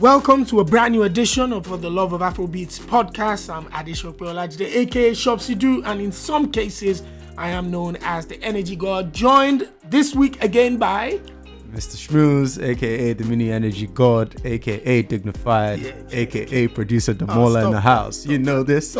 Welcome to a brand new edition of For the Love of Afrobeats podcast. I'm Adesope Olajide, aka Shopsydoo, and in some cases, I am known as the Energy God. Joined this week again by Mr. Schmooze, aka the Mini Energy God, aka Dignified, Yeah, yeah, aka Producer oh, Damola in the house. You know this.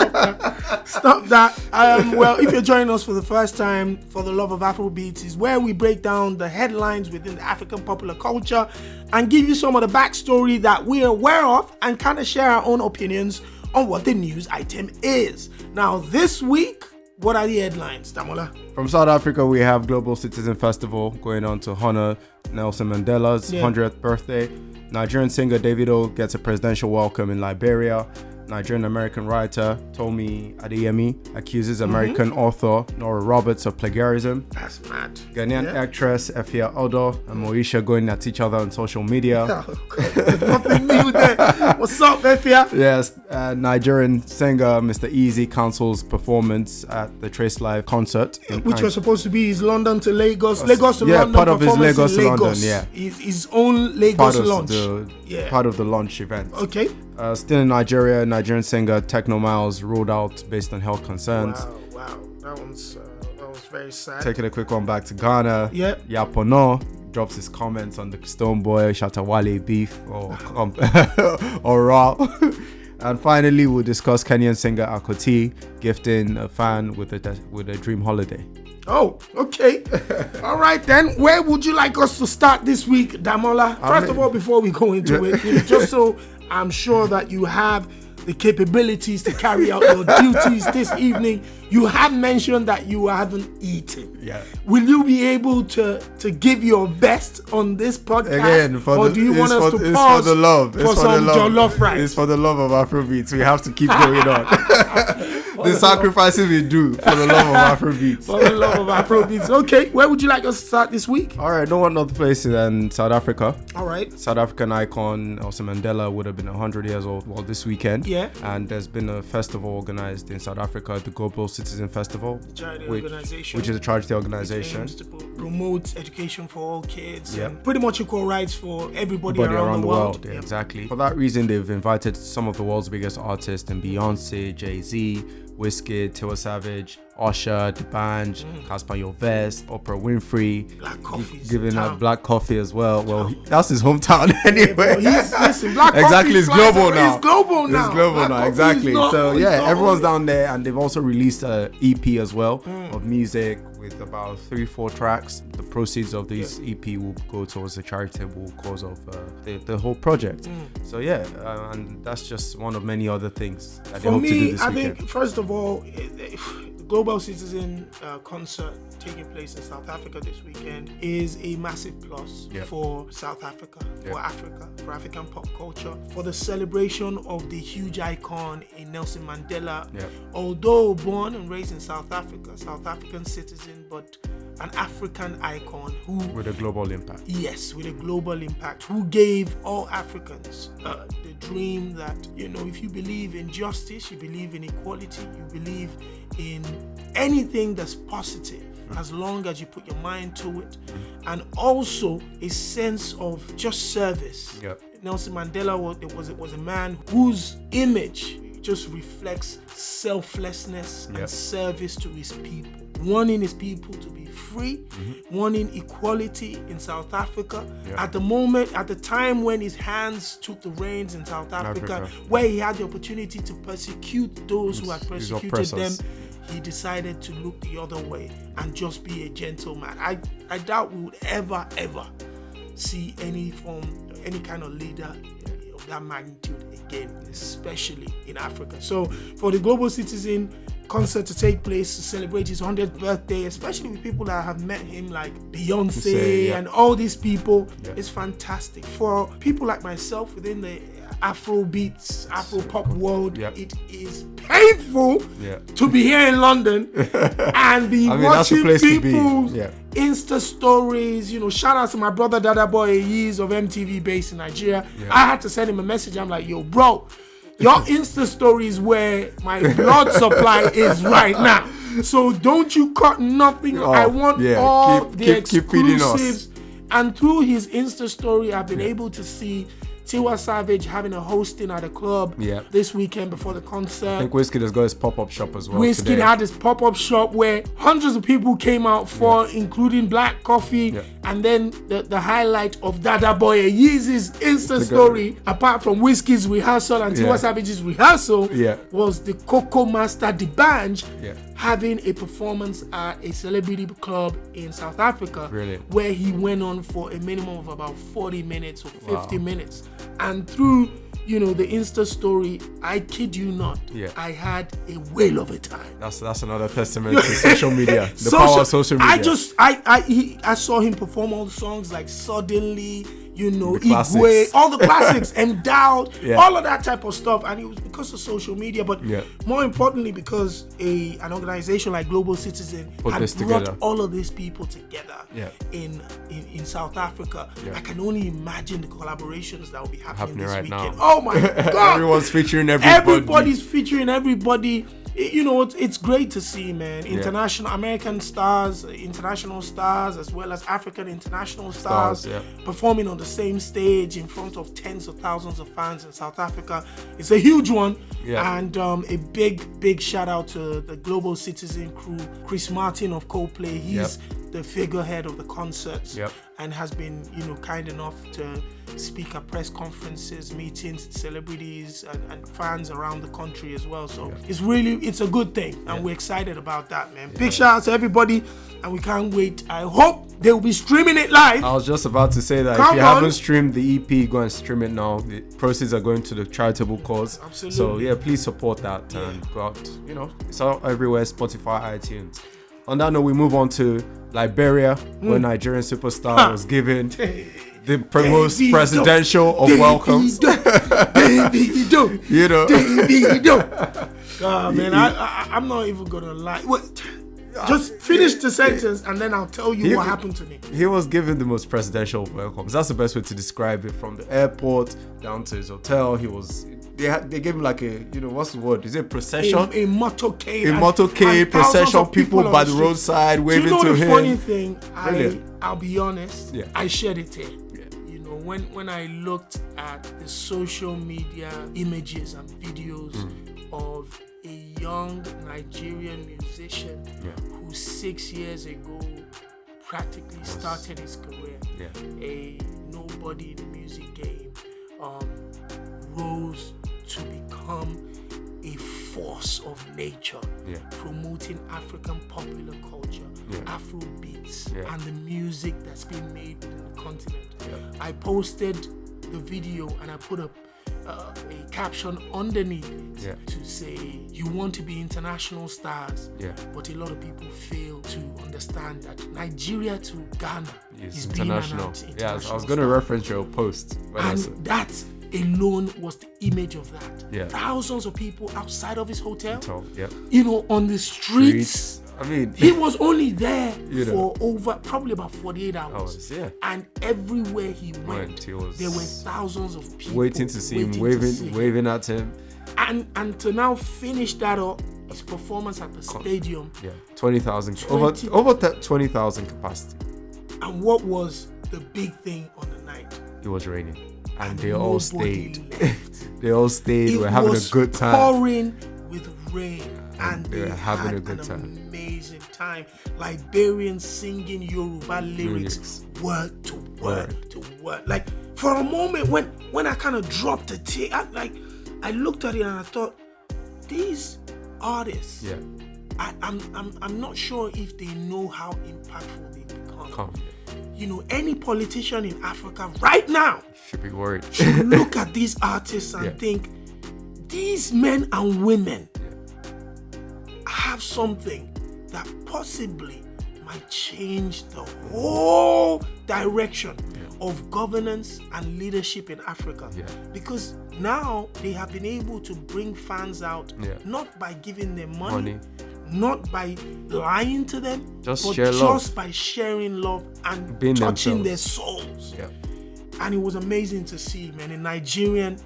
Stop that. Um, well, if you're joining us for the first time, For the Love of Afrobeats is where we break down the headlines within the African popular culture and give you some of the backstory that we're aware of and kind of share our own opinions on what the news item is. Now, this week, what are the headlines, Damola? From South Africa, we have Global Citizen Festival going on to honor Nelson Mandela's Yeah. 100th birthday. Nigerian singer Davido gets a presidential welcome in Liberia. Nigerian American writer Tomi Adeyemi accuses Mm-hmm. American author Nora Roberts of plagiarism. That's mad. Ghanaian Yeah. actress Efia Odo and Moesha going at each other on social media. Oh. Nothing new there. What's up, Efia? Yes, uh, Nigerian singer Mr. Eazi cancels performance at the Trace Live concert. Which Ang- was supposed to be his London to Lagos, Lagos to yeah, London part of his performance Lagos to London, yeah. his, his own Lagos launch. the Yeah. part of the launch event. Okay. Uh, still in Nigeria, Nigerian singer Tekno Miles ruled out based on health concerns. Wow, wow, that one's uh, that was very sad. Taking a quick one back to Ghana. Yeah. Yaa Pono drops his comments on the Stonebwoy Shatawale beef or um, or raw. and finally, we'll discuss Kenyan singer Akothee gifting a fan with a with a dream holiday. Oh, okay. All right then. Where would you like us to start this week, Damola? First of mean- all, before we go into it, you know, just so I'm sure that you have the capabilities to carry out your duties this evening, you have mentioned that you haven't eaten. Yeah. Will you be able to to give your best on this podcast, Again, for or the, do you want us for, to pause for the love. for It's for some the love. jollof rice? It's for the love of Afrobeats. We have to keep going on. the sacrifices we do for the love of Afrobeats. for the love of Afrobeats. Okay, where would you like us to start this week? All right, no one other place than South Africa. All right. South African icon Nelson Mandela would have been 100 years old well this weekend. Yeah. And there's been a festival organized in South Africa, the Global Citizen Festival, Charity which, organization. which is a charity organization. aims to promote education for all kids Yeah. pretty much equal rights for everybody, Everybody around, the world. Yeah, Yep. exactly. For that reason, they've invited some of the world's biggest artists, and Beyonce, Jay Z, Wizkid, Tiwa Savage, Usher, D'banj, Cassper Nyovest, Oprah Winfrey, Mm. Black Coffee's giving out black coffee as well. Well, he- that's his hometown anyway. Well, he's, listen, Black exactly, Coffee it's global now. It's global now. It's global Black now, exactly. not- so yeah, everyone's down there, and they've also released an EP as well Mm. of music with about three, four tracks. The proceeds of this EP will go towards the charitable cause of uh, the, the whole project. Mm. So yeah, uh, and that's just one of many other things that they For hope to do me, this I weekend. think first of all, it- it- the Global Citizen uh, concert taking place in South Africa this weekend is a massive plus for South Africa, for. Africa, for African pop culture, for the celebration of the huge icon in Nelson Mandela. Although born and raised in South Africa, South African citizen, but an African icon who with a global impact. Yes, with a global impact, who gave all Africans uh, the dream that, you know, if you believe in justice, you believe in equality, you believe in anything that's positive, as long as you put your mind to it, and also a sense of just service. Yep. Nelson Mandela was it was it was a man whose image just reflects selflessness Yep. and service to his people, wanting his people to be free, wanting equality in South Africa. Yeah. At the moment, at the time when his hands took the reins in South Africa, Africa. where he had the opportunity to persecute those who had persecuted them, he decided to look the other way and just be a gentleman. I, I doubt we would ever, ever see any form, any kind of leader uh, of that magnitude again, especially in Africa. So, for the Global Citizen concert to take place to celebrate his 100th birthday, especially with people that have met him like Beyonce Say, yeah. and all these people, Yeah. it's fantastic. For people like myself within the Afro beats, Afro pop world, Yeah. it is painful Yeah. to be here in London and be I mean, watching people's Yeah. Insta stories. You know, shout out to my brother Dada Boy Yeezy of MTV based in Nigeria. Yeah. I had to send him a message. I'm like, yo, bro, your Insta stories where my blood supply is right now. So don't you cut nothing. Oh, I want yeah, all keep- the keep- keep exclusives. And through his Insta story, I've been able to see Tiwa Savage having a hosting at a club Yeah. this weekend before the concert. I think Wizkid has got his pop up shop as well. Wizkid had his pop up shop where hundreds of people came out for, including Black Coffee, Yeah. and then the, the highlight of Dada Boy Yeezy's Insta story, apart from Wizkid's rehearsal and Tiwa. Savage's rehearsal, Yeah. was the Coco Master D'banj Yeah. Having a performance at a celebrity club in South Africa, Brilliant. where he went on for a minimum of about 40 minutes or 50 minutes, and through you know the Insta story, I kid you not, Yeah. I had a whale of a time. That's that's another testament to social media. The power of social media. I just I I he, I saw him perform all the songs like suddenly, you know. Igwe, all the classics, endowed, Yeah. all of that type of stuff, and it was because of social media, but Yeah. more importantly because a an organization like Global Citizen Put had brought together. all of these people together Yeah. in, in in South Africa. I can only imagine the collaborations that will be happening, Happening this right weekend. now. Oh my god! Everyone's featuring everybody. Everybody's featuring everybody. I- You know, it's, it's great to see, man. International American stars, international stars, as well as African international stars, Stars, performing on the same stage in front of tens of thousands of fans in South Africa. It's a huge one. Yeah. And um, a big, big shout out to the Global Citizen crew. Chris Martin of Coldplay, he's the figurehead of the concerts Yep. And has been, you know, kind enough to speak at press conferences, meetings, celebrities, and, and fans around the country as well. So it's really, it's a good thing, and we're excited about that, man. Big shout out to everybody, and we can't wait. I hope they will be streaming it live. I was just about to say that Come if you on. haven't streamed the EP, go and stream it now. The proceeds are going to the charitable cause. Absolutely. So yeah, please support that and go out. You know, it's out everywhere: Spotify, iTunes. On that note, we move on to Liberia, where Hmm. Nigerian superstar was given the most Davido. presidential of welcomes. Davido, You know, Davido. God, man, I, I, I'm not even gonna lie. What? Just finish the sentence, and then I'll tell you He- what happened to me. he was given the most presidential of welcomes. That's the best way to describe it. From the airport down to his hotel, he was. They had, they gave him like a you know what's the word? Is it procession? A, a motorcade. a motorcade and procession, of people by the street. roadside Do waving you know to the him. funny thing? I, Brilliant. I'll be honest. Yeah. I shared it here. Yeah. You know, when when I looked at the social media images and videos Mm. of a young Nigerian musician Yeah. who six years ago practically started his career, Yeah. a nobody in the music game, um, rose to become a force of nature Yeah. promoting African popular culture, Yeah. Afro beats, Yeah. and the music that's been made in the continent. I posted the video and I put a, uh, a caption underneath it to say, You want to be international stars, Yeah. but a lot of people fail to understand that Nigeria to Ghana is being an international. Yeah, I was going to reference your post. And said, that alone was the image of that. Yeah. Thousands of people outside of his hotel, so, yeah. you know, on the streets. Streets. I mean, He was only there You know. for over probably about 48 hours. Yeah. And everywhere he went, Went, there were thousands of people waiting to see him, waiting to waving, see him. waving at him. And and to now finish that up, his performance at the stadium. Yeah, twenty thousand 20 over over th- twenty thousand capacity. And what was the big thing on the night? It was raining, and, And they all stayed. they all stayed. It We're having a good time. pouring with rain, and they they, were having had a good an time. amazing time. Liberians singing Yoruba lyrics, word to word, to word. Like for a moment, when when I kind of dropped the tape, I, like I looked at it and I thought, these artists, Yeah, I, I'm I'm I'm not sure if they know how impactful they come. You know, any politician in Africa right now Should be worried. should look at these artists and Yeah. think these men and women Yeah. have something that possibly might change the whole direction of governance and leadership in Africa. Yeah. Because now they have been able to bring fans out Yeah. not by giving them money, Money. Not by lying to them, Just but just love. by sharing love and Being touching themselves. their souls yeah, and it was amazing to see man a Nigerian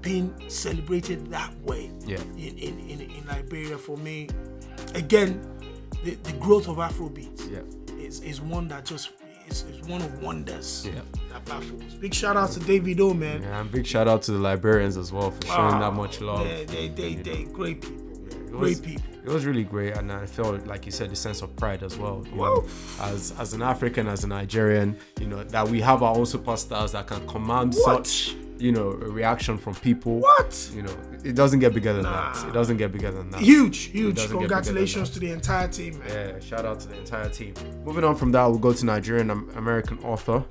being celebrated that way Yeah. in, in, in, in Liberia for me again the, the growth of Afrobeat yeah, is, is one that just is, is one of wonders Yeah. that baffles. Big shout out to Davido, man. Yeah, and big shout out to the Liberians as well for showing ah, that much love. Yeah, they, they, you they, great people. It Great was- people. It was really great, and I felt like you said, the sense of pride as Well- know, as as an African, as a Nigerian, you know that we have our own superstars that can command What? such, you know, a reaction from people. What? You know, it doesn't get bigger than Nah. that. It doesn't get bigger than that. Huge, huge. doesn't get bigger than Congratulations to the entire team, man. Yeah, shout out to the entire team. Moving on from that, we'll go to Nigerian American author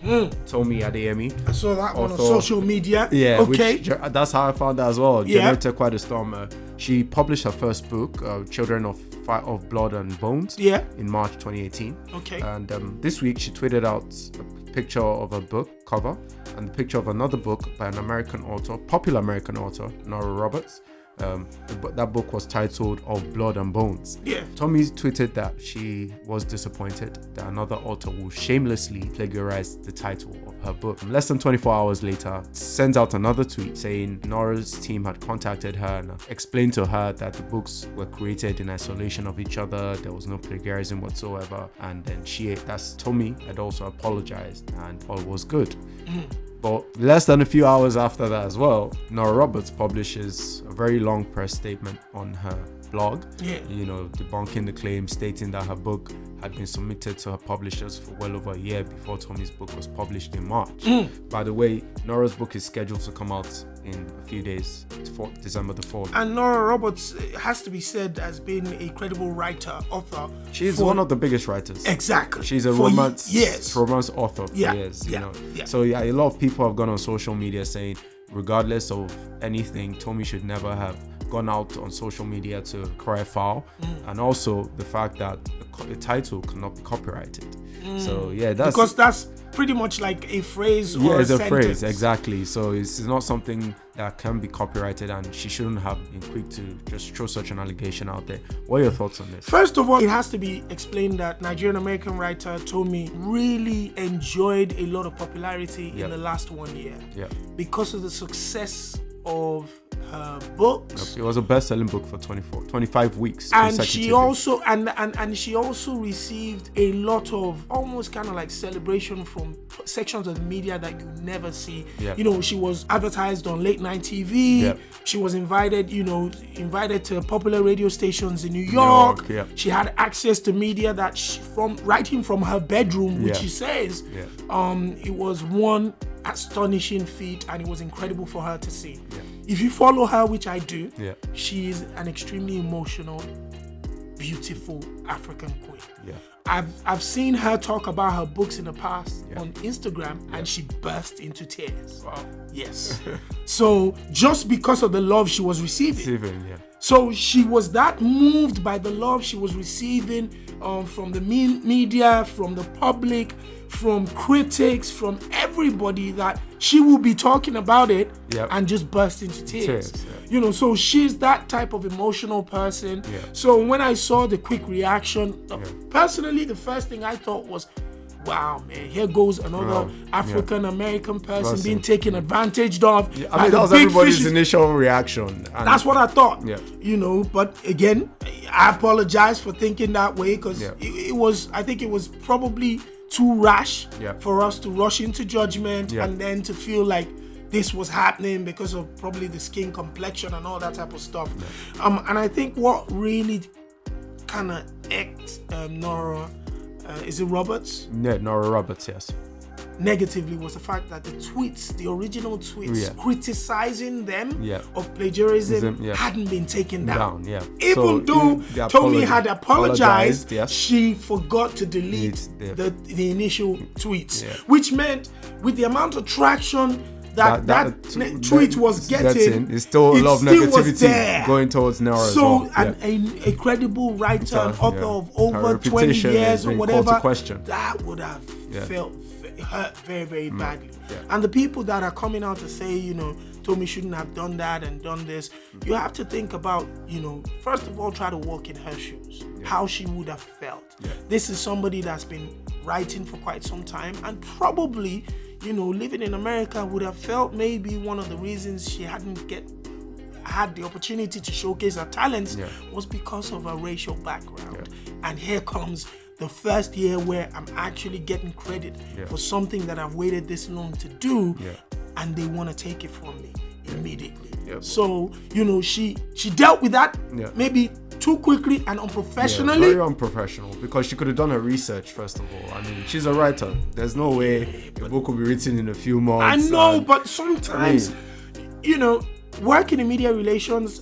Tomi Adeyemi. I saw that one on social media. Yeah, Okay. which, that's how I found that as well. Yeah. Generated quite a storm. Uh, she published her first book, uh, Children of of Blood and Bones, yeah. in March 2018. Okay. And um, this week, she tweeted out a picture of a book cover and the picture of another book by an American author, popular American author, Nora Roberts. Um, that book was titled Of Blood and Bones. yeah. Tomi tweeted that she was disappointed that another author will shamelessly plagiarize the title her book. Less than 24 hours later, sends out another tweet saying Nora's team had contacted her and explained to her that the books were created in isolation of each other. There was no plagiarism whatsoever. And then she, that's Tomi, had also apologized and all was good. But less than a few hours after that, as well, Nora Roberts publishes a very long press statement on her blog. Yeah. You know, debunking the claim, stating that her book had been submitted to her publishers for well over a year before Tomi's book was published in March. Mm. By the way, Nora's book is scheduled to come out in a few days, December the 4th. And Nora Roberts has to be said as being a credible writer, author. She's for- one of the biggest writers. Exactly. She's a For romance Yes. romance author for Yeah, years, you yeah, know. yeah. So yeah, a lot of people have gone on social media saying, regardless of anything, Tommy should never have gone out on social media to cry foul, Mm. and also the fact that the, co- the title cannot be copyrighted. So yeah, that's Mm. because that's pretty much like a phrase yeah, or it's a, a phrase exactly. So it's, it's not something that can be copyrighted, and she shouldn't have been quick to just throw such an allegation out there. What are your thoughts on this? First of all, it has to be explained that Nigerian American writer Tomi really enjoyed a lot of popularity Yeah. in the last one year Yeah, because of the success of her books. it was a best-selling book for 24, 25 weeks. and she also and, and and she also received a lot of almost kind of like celebration from sections of the media that you never see Yeah. you know she was advertised on late night tv Yeah. she was invited you know invited to popular radio stations in new york, York, yeah. she had access to media that she, from writing from her bedroom which she says um it was one astonishing feat and it was incredible for her to see if you follow her which i do Yeah. she is an extremely emotional, beautiful African queen. Yeah. I've I've seen her talk about her books in the past Yeah. on Instagram and she burst into tears. Wow. Yes. so just because of the love she was receiving. Steven, yeah. So she was that moved by the love she was receiving um, from the me- media, from the public, from critics, from everybody that she will be talking about it Yep. and just burst into tears. Tears, yeah. You know, so she's that type of emotional person. Yeah. So when I saw the quick reaction, personally, the first thing I thought was, wow, man, here goes another. African American person being taken advantage of. I mean, that was everybody's initial reaction. And That's what I thought. Yeah. You know, but again, I apologize for thinking that way because Yeah. it, it was, I think it was probably too rash Yeah. for us to rush into judgment Yeah. and then to feel like this was happening because of probably the skin complexion and all that type of stuff. Um, and I think what really kind of ecked um, Nora, uh, is it Roberts? Yeah, Nora Roberts, yes. Negatively was the fact that the tweets, the original tweets Yeah. criticizing them Yeah. of plagiarism Ism, yeah. hadn't been taken down. Down, yeah. Even So, though the had apologized, apologized, she forgot to delete the, the- the initial tweets, which meant with the amount of traction that that, t- ne- tweet was getting, it's still a it lot of negativity going towards Nora as so well. an, yeah. a, a credible writer and author yeah. of over 20 years or been called to whatever question. that would have Yeah. Felt hurt very very mm. badly. Yeah. and the people that are coming out to say you know Tomi shouldn't have done that and done this mm. you have to think about you know first of all try to walk in her shoes. How she would have felt. This is somebody that's been writing for quite some time and probably you know living in america would have felt maybe one of the reasons she hadn't get had the opportunity to showcase her talents Yeah. was because of her racial background. And here comes the first year where I'm actually getting credit Yeah. for something that I've waited this long to do, Yeah. and they want to take it from me immediately. Yeah. So you know, she she dealt with that Yeah. maybe too quickly and Yeah, unprofessionally. very unprofessional because she could have done her research first of all. I mean, she's a writer. There's no way a book will be written in a few months. I know, and- but sometimes, you know, working in media relations,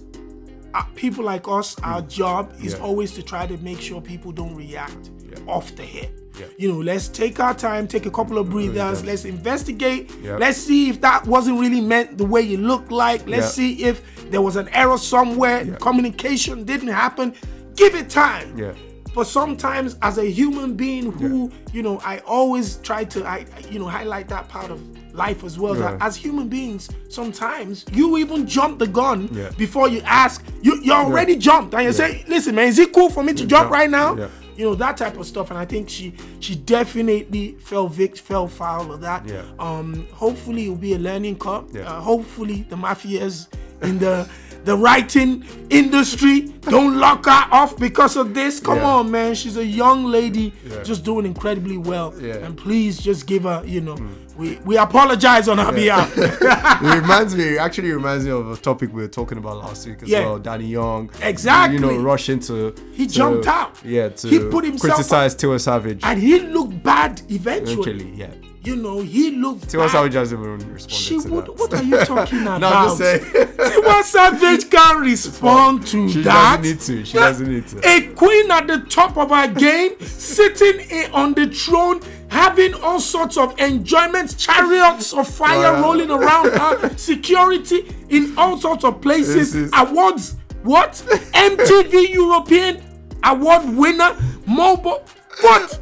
uh, people like us, our job is Mm. Yeah. always to try to make sure people don't react Yeah. off the hip. Yeah. You know, let's take our time, take a couple of breathers, let's investigate, Yeah. let's see if that wasn't really meant the way it looked like, let's Yeah. see if there was an error somewhere, Yeah. communication didn't happen. Give it time. Yeah. But sometimes, as a human being who, you know, I always try to, I, you know, highlight that part of life as well. That as human beings, sometimes you even jump the gun Yeah. before you ask. You you already jumped, and you say, "Listen, man, is it cool for me to jump jump. right now?" You know that type of stuff, and I think she she definitely fell vic fell foul of that. Yeah. Um. Hopefully, it will be a learning curve. Yeah. Uh, hopefully, the mafias in the the writing industry don't lock her off because of this. Come Yeah. on, man. She's a young lady, Yeah. just doing incredibly well. Yeah. And please just give her, you know, mm. we we apologize on her behalf. it reminds me, actually reminds me of a topic we were talking about last week as Yeah. well. Danny Young, Exactly. You know, rushing to He to- jumped out. Yeah, to He put himself criticize Tiwa Savage. and he looked bad eventually. Eventually, yeah. You know, he looked Tiwa. Savage hasn't even responded She to would, that. what are you talking about? No, I'm just saying. Tiwa Savage can't respond to She that. doesn't need to. She doesn't need to. A queen at the top of her game, sitting in, on the throne, having all sorts of enjoyments, chariots of fire rolling around her, security in all sorts of places, is- awards. What? MTV European Award winner, mobile. What?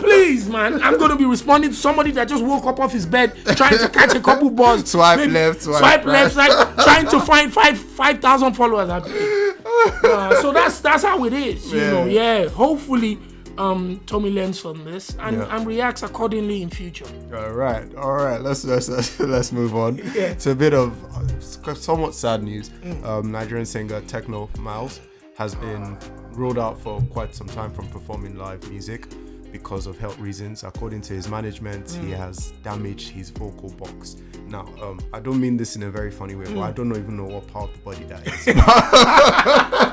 Please, man. I'm gonna be responding to somebody that just woke up off his bed trying to catch a couple balls. Swipe left, swipe swipe right. left, swipe, trying to find five five thousand followers. Uh, so that's that's how it is. You know, yeah. Hopefully, um, Tomi learns from this and, Yeah. and reacts accordingly in future. All right, all right. Let's let's let's, let's move on Yeah. to a bit of uh, somewhat sad news. Um, Nigerian singer Tekno Miles has been ruled out for quite some time from performing live music because of health reasons. According to his management, he has damaged his vocal box. Now, um, I don't mean this in a very funny way, but I don't even know what part of the body that is.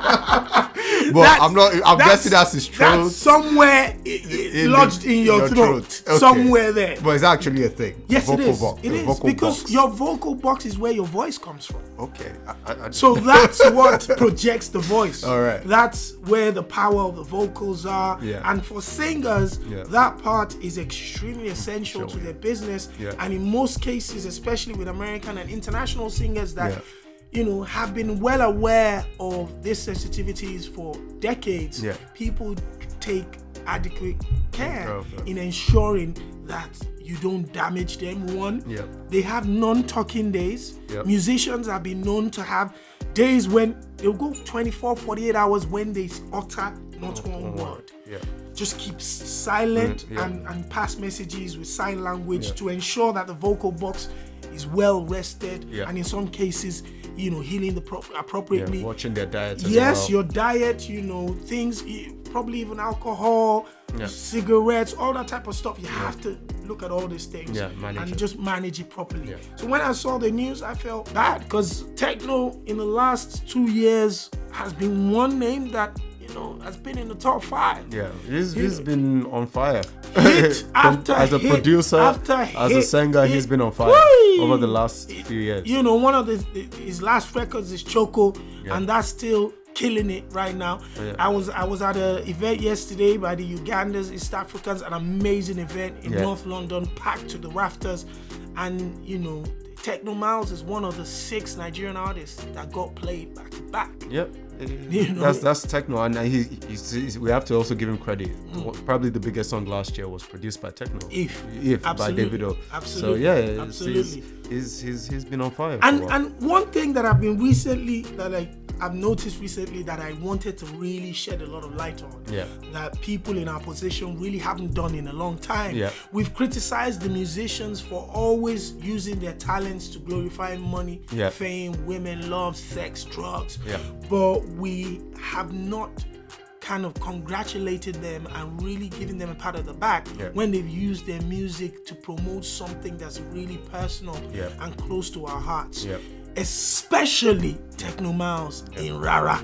but That's- I'm not. I'm guessing that's his throat. That's somewhere i- i- in lodged in your, throat, Okay. somewhere there. But it's actually a thing. Yes, it vocal is. box- it is vocal because box. your vocal box is where your voice comes from. Okay. I, I, I, So that's what projects the voice. All right. That's where the power of the vocals are. Yeah. And for singers, Yeah. that part is extremely essential Sure, to yeah. their business. Yeah. And in most cases, especially with American and international singers that you know have been well aware of these sensitivities for decades, people take adequate care in ensuring that you don't damage them. One, Yeah. they have non-talking days. Yep. Musicians have been known to have days when they'll go 24, 48 hours when they utter not one word. Yeah. Just keep silent Mm, yeah. and, and pass messages with sign language Yeah. to ensure that the vocal box is well rested Yeah. and in some cases, you know, healing the pro- appropriately. Watching their diet. As Yes, well. your diet, you know, things, probably even alcohol, cigarettes, all that type of stuff. You have to look at all these things and it. just manage it properly. So when I saw the news, I felt bad because Tekno in the last two years has been one name that you know has been in the top five. Yeah, he's, he's been on fire. Hit after as a hit producer, after as a singer, hit. he's been on fire Whee! over the last few years. You know, one of the, his last records is Choco, Yeah. and that's still killing it right now. Yeah. I was I was at an event yesterday by the Ugandans, East Africans, an amazing event in Yeah. North London, packed to the rafters, and you know. Tekno Miles is one of the six Nigerian artists that got played back to back. Yep. You know? That's that's Tekno, and he, he's, he's, we have to also give him credit. Probably the biggest song last year was produced by Tekno. Mm. If. if by Absolutely. Davido. Absolutely. So yeah, it's- Absolutely. He's, he's, he's, been on fire. And and one thing that I've been recently that I I've noticed recently that I wanted to really shed a lot of light on. Yeah. That people in our position really haven't done in a long time. Yeah. We've criticized the musicians for always using their talents to glorify money, Yeah. fame, women, love, sex, drugs. Yeah. But we have not kind of congratulated them and really giving them a pat on the back Yeah. when they've used their music to promote something that's really personal Yeah. and close to our hearts. Yeah. Especially Tekno Miles in Rara.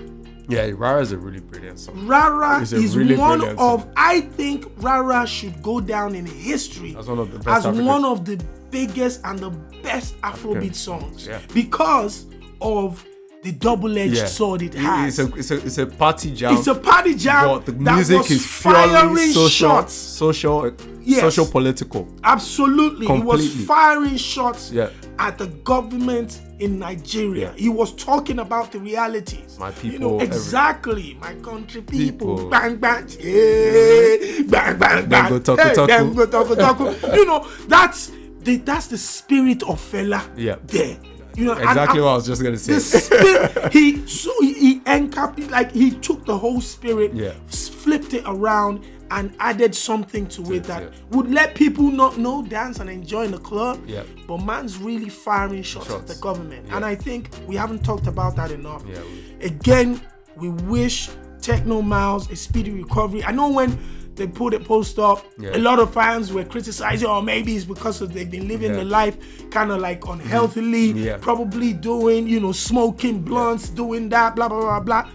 Yeah, Rara is a really brilliant song. Rara is really one of song. I think Rara should go down in history As one of the best one of the biggest and the best Afrobeat songs because of the double-edged Yeah. sword it has. It's a, it's a, it's a party jam. It's a party jam but the that music was is firing purely social, shots. social, Yes. social, political. Absolutely, he was firing shots Yeah. at the government in Nigeria. Yeah. He was talking about the realities. My you people, know every- exactly. My country people, People. bang bang, yeah, bang bang bang. go taku Hey, taku. go taku taku. you know that's the that's the spirit of Fela. Yeah. there. You know Exactly and what I was just gonna say. the spirit he so he, he encapped like he took the whole spirit Yeah. flipped it around and added something to it that yeah. would let people not know dance and enjoy in the club Yeah. but man's really firing shots, at the government and i think we haven't talked about that enough Yeah, we- again we wish Tekno Miles a speedy recovery i know when they put a post up Yeah. a lot of fans were criticizing or maybe it's because of they've been living Yeah. the life kind of like unhealthily mm-hmm. Yeah. probably doing, you know, smoking blunts, doing that, blah blah blah blah.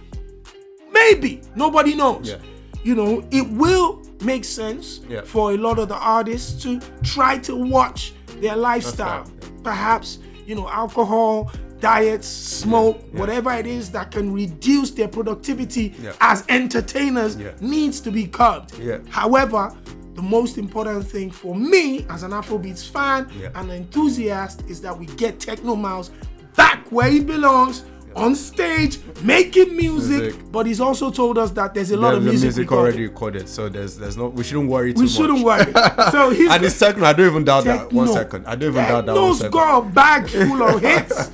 Maybe nobody knows. You know, it will make sense for a lot of the artists to try to watch their lifestyle. Perhaps, you know, alcohol, diets, smoke, yeah. whatever it is that can reduce their productivity Yeah. as entertainers Yeah. needs to be curbed. However, the most important thing for me as an Afrobeats fan and enthusiast is that we get Tekno Miles back where he belongs on stage making music, Music. but he's also told us that there's a lot There's of music, music recorded. already recorded, so there's there's no we shouldn't worry too we much. shouldn't worry so he's And it's Tekno. I don't even doubt that. One second, I don't even doubt that. One Tekno's second. got a bag full of hits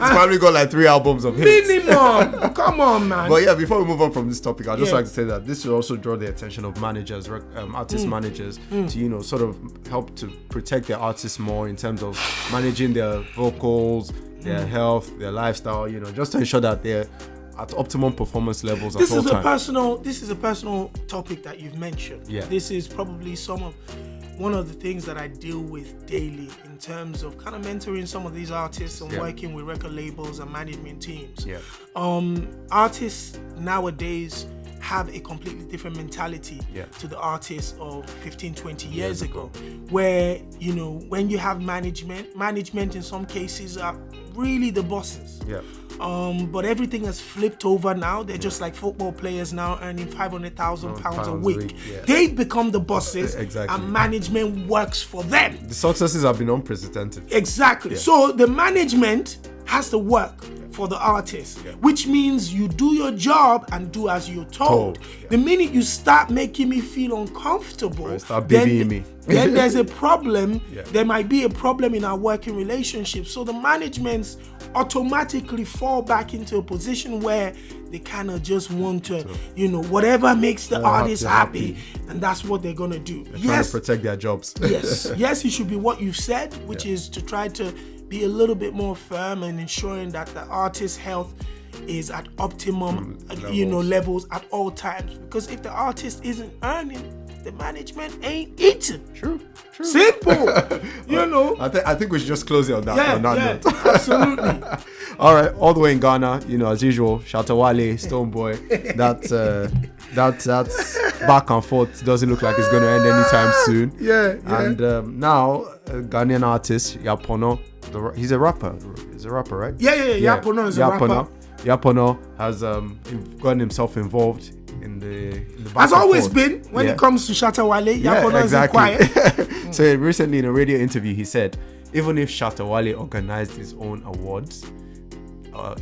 It's probably got like three albums of hits. minimum come on man But yeah, before we move on from this topic, I'd just Yeah. like to say that this should also draw the attention of managers, um, artist Mm. managers, to you know sort of help to protect their artists more in terms of managing their vocals, their Mm. health, their lifestyle. You know, just to ensure that they're at optimum performance levels this at all is a times. personal this is a personal topic that you've mentioned Yeah. this is probably some of one of the things that i deal with daily in terms of kind of mentoring some of these artists and Yeah. working with record labels and management teams Yeah. um artists nowadays have a completely different mentality Yeah. to the artists of 15 20 years ago where you know when you have management management in some cases are really the bosses yeah. um, but everything has flipped over now. They're just like football players now earning five hundred thousand pounds a week. week, yeah. They've become the bosses, Exactly. and management works for them. The successes have been unprecedented. Exactly. So the management has to work for the artist, which means you do your job and do as you're told. Told, The minute you start making me feel uncomfortable, then, me. then there's a problem. Yeah. There might be a problem in our working relationship. So the managements automatically fall back into a position where they kind of just want to, you know, whatever makes the artist happy, happy, and that's what they're gonna do. Trying yes, to protect their jobs. yes, yes, it should be what you've said, which Yeah. is to try to be a little bit more firm and ensuring that the artist's health is at optimum, uh, you know, levels at all times. Because if the artist isn't earning, the management ain't eating. True. True. Simple, you know. I, th- I think we should just close it on that, Yeah, on that yeah, note. absolutely. All right, all the way in Ghana, you know, as usual, Shatawale, Stonebwoy, that uh, that that's back and forth doesn't look like it's going to end anytime soon. Yeah, yeah. And um, now, a Ghanaian artist Yaa Pono, the, he's a rapper. He's a rapper, right? Yeah, yeah, yeah. Yaa Pono is a rapper. Yaa Pono has um, gotten himself involved in the. In the back Has always forth. been when Yeah. it comes to Shatta Wale, Yeah, Yaa Pono isn't quiet. so recently in a radio interview, he said, even if Shatta Wale organized his own awards, uh,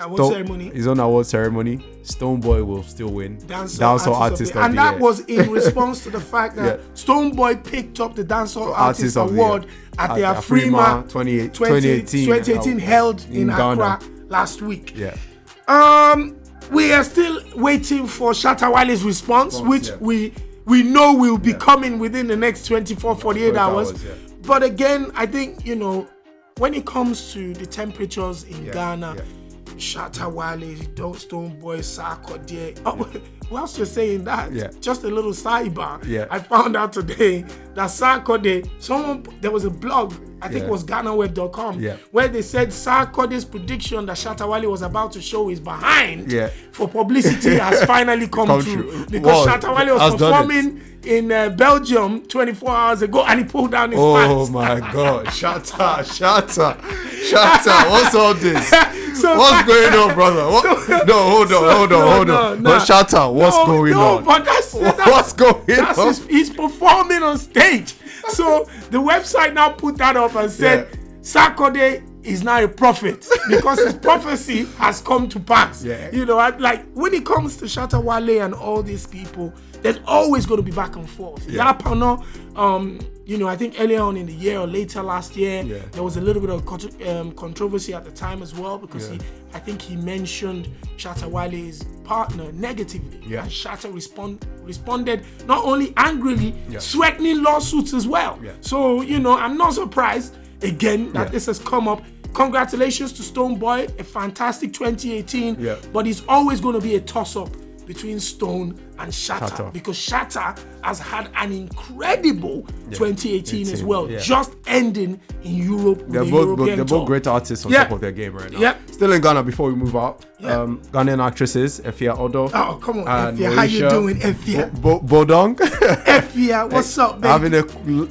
Award ceremony. his own award ceremony, Stonebwoy will still win. Dancehall Dancehall artist, of the, of and that Year. was in response to the fact that Yeah. Stonebwoy picked up the dancehall artist, Artist of the award at, At the the Afrima Afrima 28 20 2018 2018 held in, in Ghana. Accra last week. yeah, Um, we are still waiting for Shatta Wale's response, Response, which yeah. we we know will be coming within the next 24, 48 hours. hours, yeah. But again, I think you know when it comes to the temperatures in Yeah, Ghana. Shatta Wale, Don't Stonebwoy, Sarkodie. Oh, whilst you're saying that, Yeah. just a little sidebar. Yeah. I found out today that Sarkodie, someone, there was a blog, I think Yeah. it was GhanaWeb.com, Yeah. where they said Sarkodie's prediction that Shatta Wale was about to show his behind Yeah. for publicity has finally come, Come true. true. Because Wow, Shatta Wale was has done it. performing in uh, Belgium 24 hours ago and he pulled down his Oh pants. Oh my god. Shatta, shatta, shatta. What's all this? So What's going on, brother? What? no, hold on, hold on, no, hold no, on. no. But shatta, what's no, going no, on? but that's, that's What's going that's on? his, he's performing on stage. So the website now put that up and said Yeah. Is now a prophet because his prophecy has come to pass. Yeah. You know, I, like when it comes to Shatta Wale and all these people, there's always going to be back and forth. Yeah. Yaa Pono, um, you know, I think earlier on in the year or later last year, Yeah. there was a little bit of um, controversy at the time as well because Yeah. he, I think he mentioned Shatta Wale's partner negatively. Yeah. And Shatta respond, responded not only angrily, Yeah. threatening lawsuits as well. Yeah. So, you know, I'm not surprised again that this has come up. Congratulations to Stonebwoy, a fantastic 2018. Yeah. But it's always going to be a toss up between Stone and Shatta, Shatta. because Shatta has had an incredible 2018 as well, yeah. just ending in Europe. They're the both, they're both great artists on Yeah. top of their game right now. Yeah. Still in Ghana before we move out. Yeah. Um, Ghanaian actresses Efia Odo. Oh, come on, and Efia. How you doing, Efia? Bo- Bo- Boduong. Efia, what's up, baby? Having a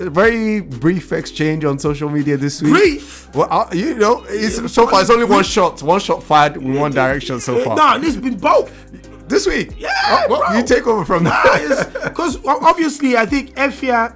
very brief exchange on social media this week. Brief? Well, uh, you know, it's, so far it's only one shot, one shot fired in one direction so far. No, this been both. This week, Yeah, Oh, well, you take over from that. Because obviously, I think Efia,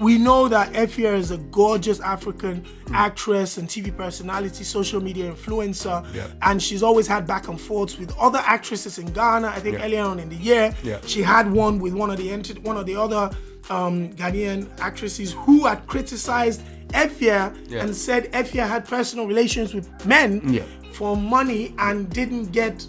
we know that Efia is a gorgeous African actress and TV personality, social media influencer, Yeah. and she's always had back and forths with other actresses in Ghana. I think Yeah. earlier on in the year, Yeah. she had one with one of the ent- one of the other um, Ghanaian actresses who had criticized Efia Yeah. and said Efia had personal relations with men Yeah. for money and didn't get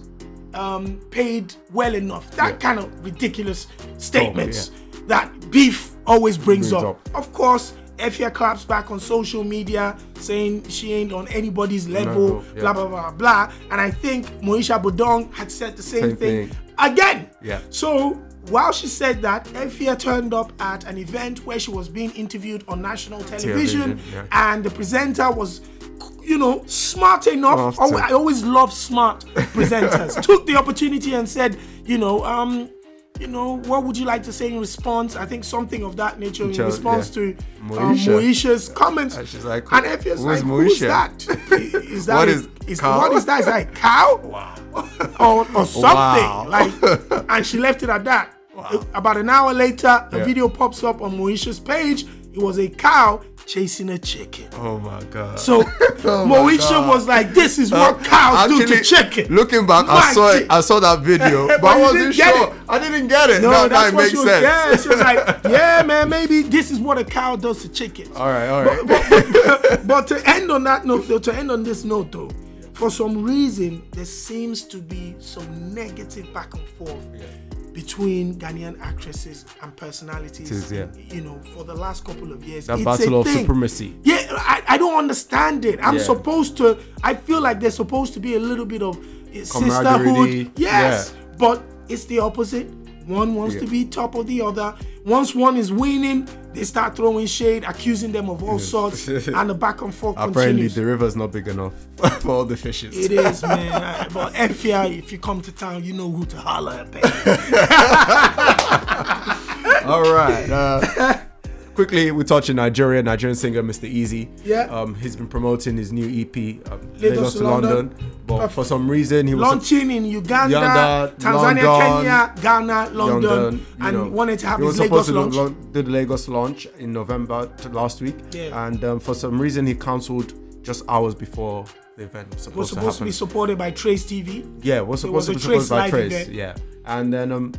um, paid well enough. That Yeah. kind of ridiculous statements yeah. that beef always brings, Brings up. up. Of course, Efia claps back on social media saying she ain't on anybody's level, Level, yeah. blah blah blah blah. And I think Moesha Boduong had said the same, Same thing, thing. again. Yeah. So while she said that, Efia turned up at an event where she was being interviewed on national television, Television, yeah. and the presenter was, you know, smart enough. Oh, I always love smart presenters. Took the opportunity and said, you know, um, you know, what would you like to say in response? I think something of that nature in Child, response yeah. to um, Moesha. Moesha's comments. And she's like, and Efia's "Who's like, who's Moesha?" that? Is that What a- is is cow? what is that? Is that a cow? wow. or, or something Wow. like and she left it at that about an hour later a Yeah. video pops up on moesha's page it was a cow chasing a chicken Oh my god. so Oh my moesha God. was like this is what Uh, cows do to actually, chicken Looking back, I saw it. I saw that video, but, But I wasn't sure. it. I didn't get it. no, No, that's that what makes she was. sense. Yeah, she was like, yeah, man, maybe this is what a cow does to chickens. All right, all right. But, but, but to end on that note, though, to end on this note, though, for some reason there seems to be some negative back and forth between Ghanaian actresses and personalities. It is, yeah. You know, for the last couple of years, That It's battle of thing. supremacy. Yeah, I, I don't understand it. I'm Yeah. supposed to. I feel like there's supposed to be a little bit of sisterhood. Yes, but it's the opposite. One wants Yeah. to be top of the other. Once one is winning, they start throwing shade, accusing them of all sorts, and the back and forth Apparently, continues. the river's not big enough for all the fishes. It is, man. I- but FI, if you come to town, you know who to holler at. All right. Uh, quickly, we touch on Nigeria. Nigerian singer Mr. Eazi. Yeah. Um, he's been promoting his new EP, um, Lagos Lagos, to to London. London. But for some reason, he was Launching in Uganda, Uganda, Tanzania, London, Kenya, Ghana, London, London, and know, wanted to have his was Lagos supposed to launch. do Lagos launch in November to last week, Yeah. and um, for some reason he cancelled just hours before the event was supposed, was to supposed to happen. be supported by Trace TV. yeah, was it was to be Trace by Trace, event. yeah, and then um,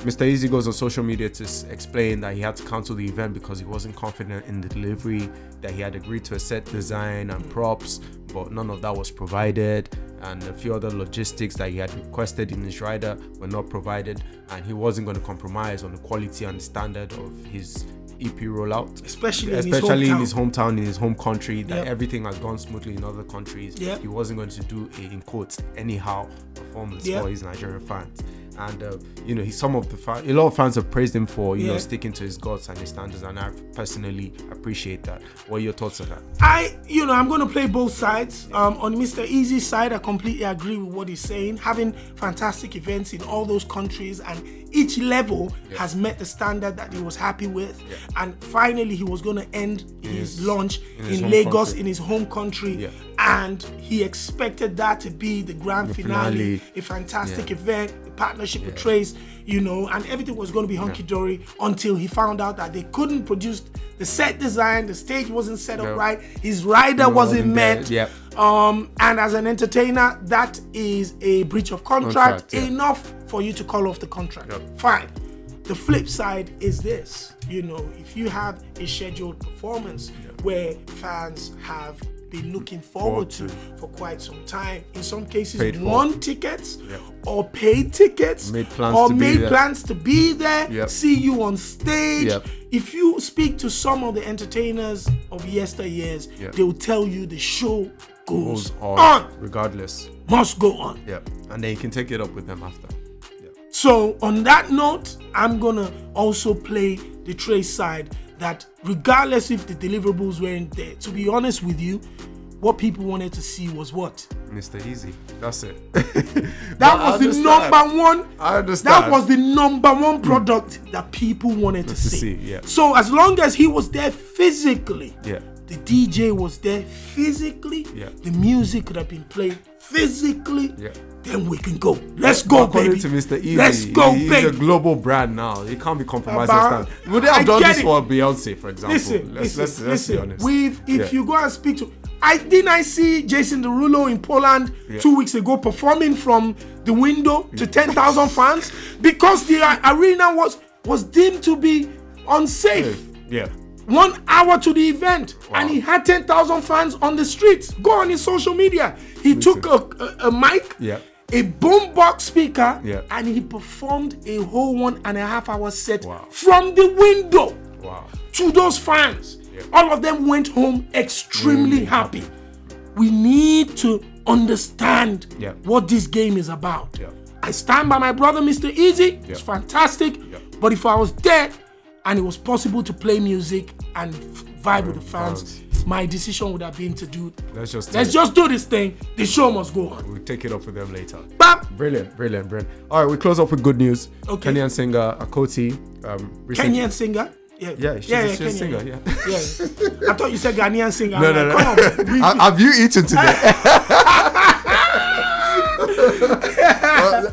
Mr. Eazi goes on social media to explain that he had to cancel the event because he wasn't confident in the delivery, that he had agreed to a set design and props, but none of that was provided, and a few other logistics that he had requested in his rider were not provided, and he wasn't going to compromise on the quality and the standard of his EP rollout. Especially in his especially in hometown. his hometown, in his home country, that Yep. everything has gone smoothly in other countries. Yep. He wasn't going to do a in quotes anyhow performance Yep. for his Nigerian fans. And uh, you know, he some of the fan, a lot of fans have praised him for you know sticking to his guts and his standards, and I personally appreciate that. What are your thoughts on that? I, you know, I'm going to play both sides. Um, on Mr. Eazi's side, I completely agree with what he's saying. Having fantastic events in all those countries and each level has met the standard that he was happy with. And finally, he was going to end his, his- launch in in, his home Lagos, country. in his home country. Yeah. And he expected that to be the grand The finale, finale. a fantastic Yeah. event, partnership with Trace, you know, and everything was going to be hunky dory until he found out that they couldn't produce the set design, the stage wasn't set up No. right, his rider wasn't, wasn't met. yep. Um, and as an entertainer, that is a breach of contract. Contract, yeah. Enough for you to call off the contract. Yep. Fine. The flip side is this you know, if you have a scheduled performance where fans have been looking forward to for quite some time, in some cases, Paid for. won tickets or paid tickets Made plans or to be made there. plans to be there, Yep. see you on stage. Yep. If you speak to some of the entertainers of yesteryears, Yep. they will tell you the show goes, Goes on, on, regardless. must go on. Yeah, and then you can take it up with them after. So, on that note, I'm gonna also play the Trace side that, regardless if the deliverables weren't there, to be honest with you, what people wanted to see was what? Mr. Eazi, that's it. That was the number one. I understand. That was the number one product that people wanted to, To see. see, yeah. So as long as he was there physically, Yeah. the DJ was there physically, Yeah. the music could have been played physically, Yeah. then we can go. Let's go, According baby. to Mr. Eazi, Let's go, he's baby. a global brand now. He can't be compromised. About- Would they I have done this it. for Beyonce, for example? Listen, let's, listen, let's, let's be listen. honest. With if Yeah. you go and speak to, I didn't I see Jason Derulo in Poland Yeah. two weeks ago performing from the window to ten thousand fans because the arena was was deemed to be unsafe. yeah. One hour to the event, and he had ten thousand fans on the streets. Go on his social media. He took a, a, a mic, Yeah. a boombox speaker, Yeah. and he performed a whole one and a half hour set Wow. from the window Wow. to those fans. Yeah. All of them went home extremely happy. We need to understand what this game is about. I stand by my brother, Mr. Eazi. It's fantastic. But if I was there and it was possible to play music and vibe with the fans, fans. my decision would have been to do. Let's just Let's just do this thing. The show must go on. We'll take it up with them later. Bam! Brilliant, brilliant, brilliant. All right, we close off with good news. Okay. Kenyan singer Akothee. Um, recently- Kenyan singer. Yeah, Yeah, she's a- she's a singer, yeah. yeah. I thought you said Ghanaian singer. I'm No, no, like, no. Come on, Have you eaten today?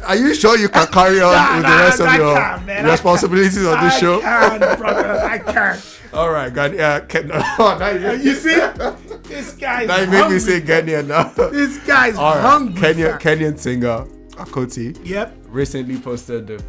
Are you sure you can carry on Nah, with the nah, rest of I your can't, man. I responsibilities on this I show? can't, brother. I can't. All right, God, yeah, Ken, oh, you, see, this guy now you make me say Kenyan now. This guy's All right, hungry. Kenyan. Kenyan singer Akothee Yep. recently posted the,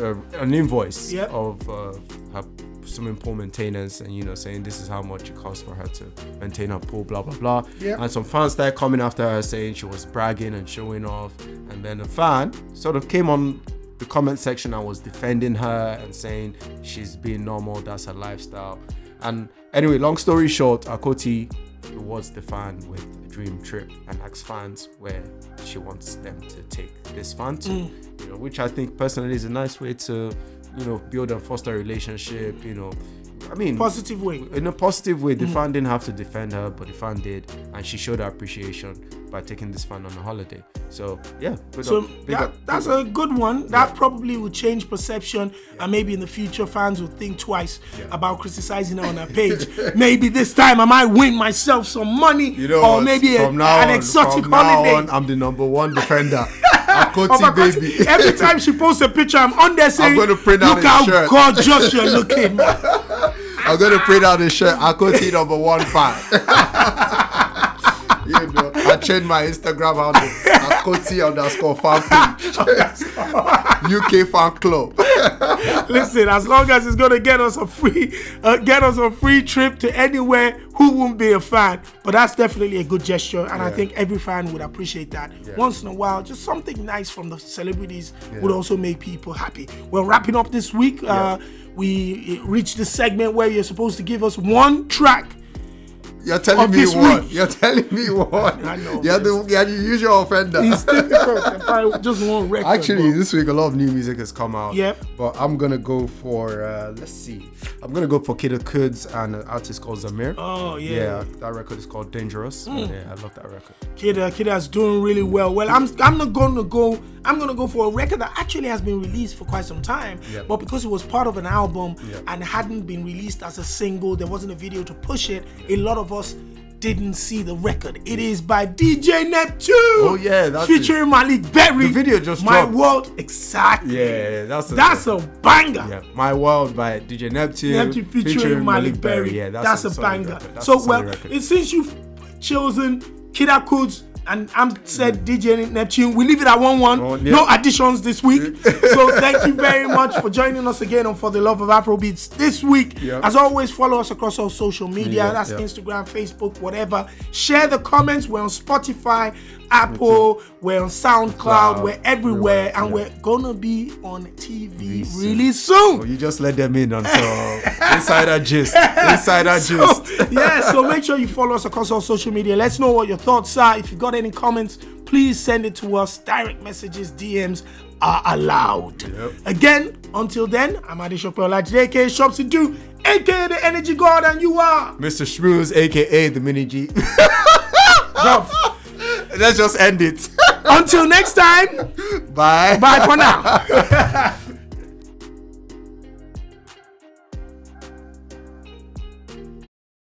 uh, an invoice Yep. of uh, her swimming pool maintenance and you know saying this is how much it costs for her to maintain her pool blah blah blah Yep. and some fans started coming after her saying she was bragging and showing off and then a fan sort of came on the comment section and was defending her and saying she's being normal that's her lifestyle and anyway long story short Akothee rewards the fan with a dream trip and asks fans where she wants them to take this fan to Mm. you know which i think personally is a nice way to you know build and foster a relationship you know i mean Positive way. in a positive way the Mm. fan didn't have to defend her but the fan did and she showed her appreciation by taking this fan on a holiday so yeah So up, that, up, that's up. a good one. That probably will change perception, and maybe in the future fans will think twice about criticizing her on her page. maybe this time I might win myself some money, you know or maybe a- an on, exotic holiday. on, i'm the number one defender Akothee baby Every time she posts a picture, I'm on there saying, gonna print out "Look how shirt." gorgeous you're looking." I'm gonna print out the shirt. Akothee number one fan. I changed my Instagram handle. Akothee underscore fan page. UK fan club. Listen, as long as it's gonna get us a free, uh, get us a free trip to anywhere, who won't be a fan? But that's definitely a good gesture, and I think every fan would appreciate that. Once in a while, just something nice from the celebrities would also make people happy. We're wrapping up this week. Uh, we reached the segment where you're supposed to give us one track. You're telling me what? week. You're telling me what? I know, You're the, you're the usual offender. It's difficult to find just one record. Actually, but- this week a lot of new music has come out. Yep. But I'm gonna go for uh, let's see. I'm gonna go for Kida Kudz and an artist called Zamir. Oh yeah. yeah, that record is called Dangerous. Yeah, I love that record. Kid, uh, Kida's doing really well. Well, I'm I'm not gonna go. I'm gonna go for a record that actually has been released for quite some time, Yeah. but because it was part of an album Yeah. and hadn't been released as a single, there wasn't a video to push it. A lot of us didn't see the record. It is by DJ Neptune. Oh yeah, that's featuring Maleek Berry. The video just My dropped. World, exactly. Yeah, that's a, That's a banger. yeah. My World by DJ Neptune, Neptune featuring, Maleek Berry. Yeah, that's, a, solid banger. That's so a well, it- since you've chosen Kida Kudz and I'm said DJ Neptune, we leave it at one one. Oh, yeah. No additions this week. so thank you very much for joining us again on For the Love of Afrobeats this week. As always, follow us across all social media. That's. Instagram, Facebook, whatever. Share the comments. We're on Spotify, Apple, we're on SoundCloud, Cloud, we're everywhere, and yeah. we're gonna be on TV soon. really soon. You just let them in on so insider gist. Insider So, gist. yeah, so make sure you follow us across all social media. Let's know what your thoughts are. If you got any comments, please send it to us. Direct messages, DMs are allowed. Yep. Again, until then, I'm Adesope Olaji, aka Shopsydoo, aka the Energy God, and you are. Mr. Shrews, aka the Mini G. Let's just end it. until next time, Bye. bye for now.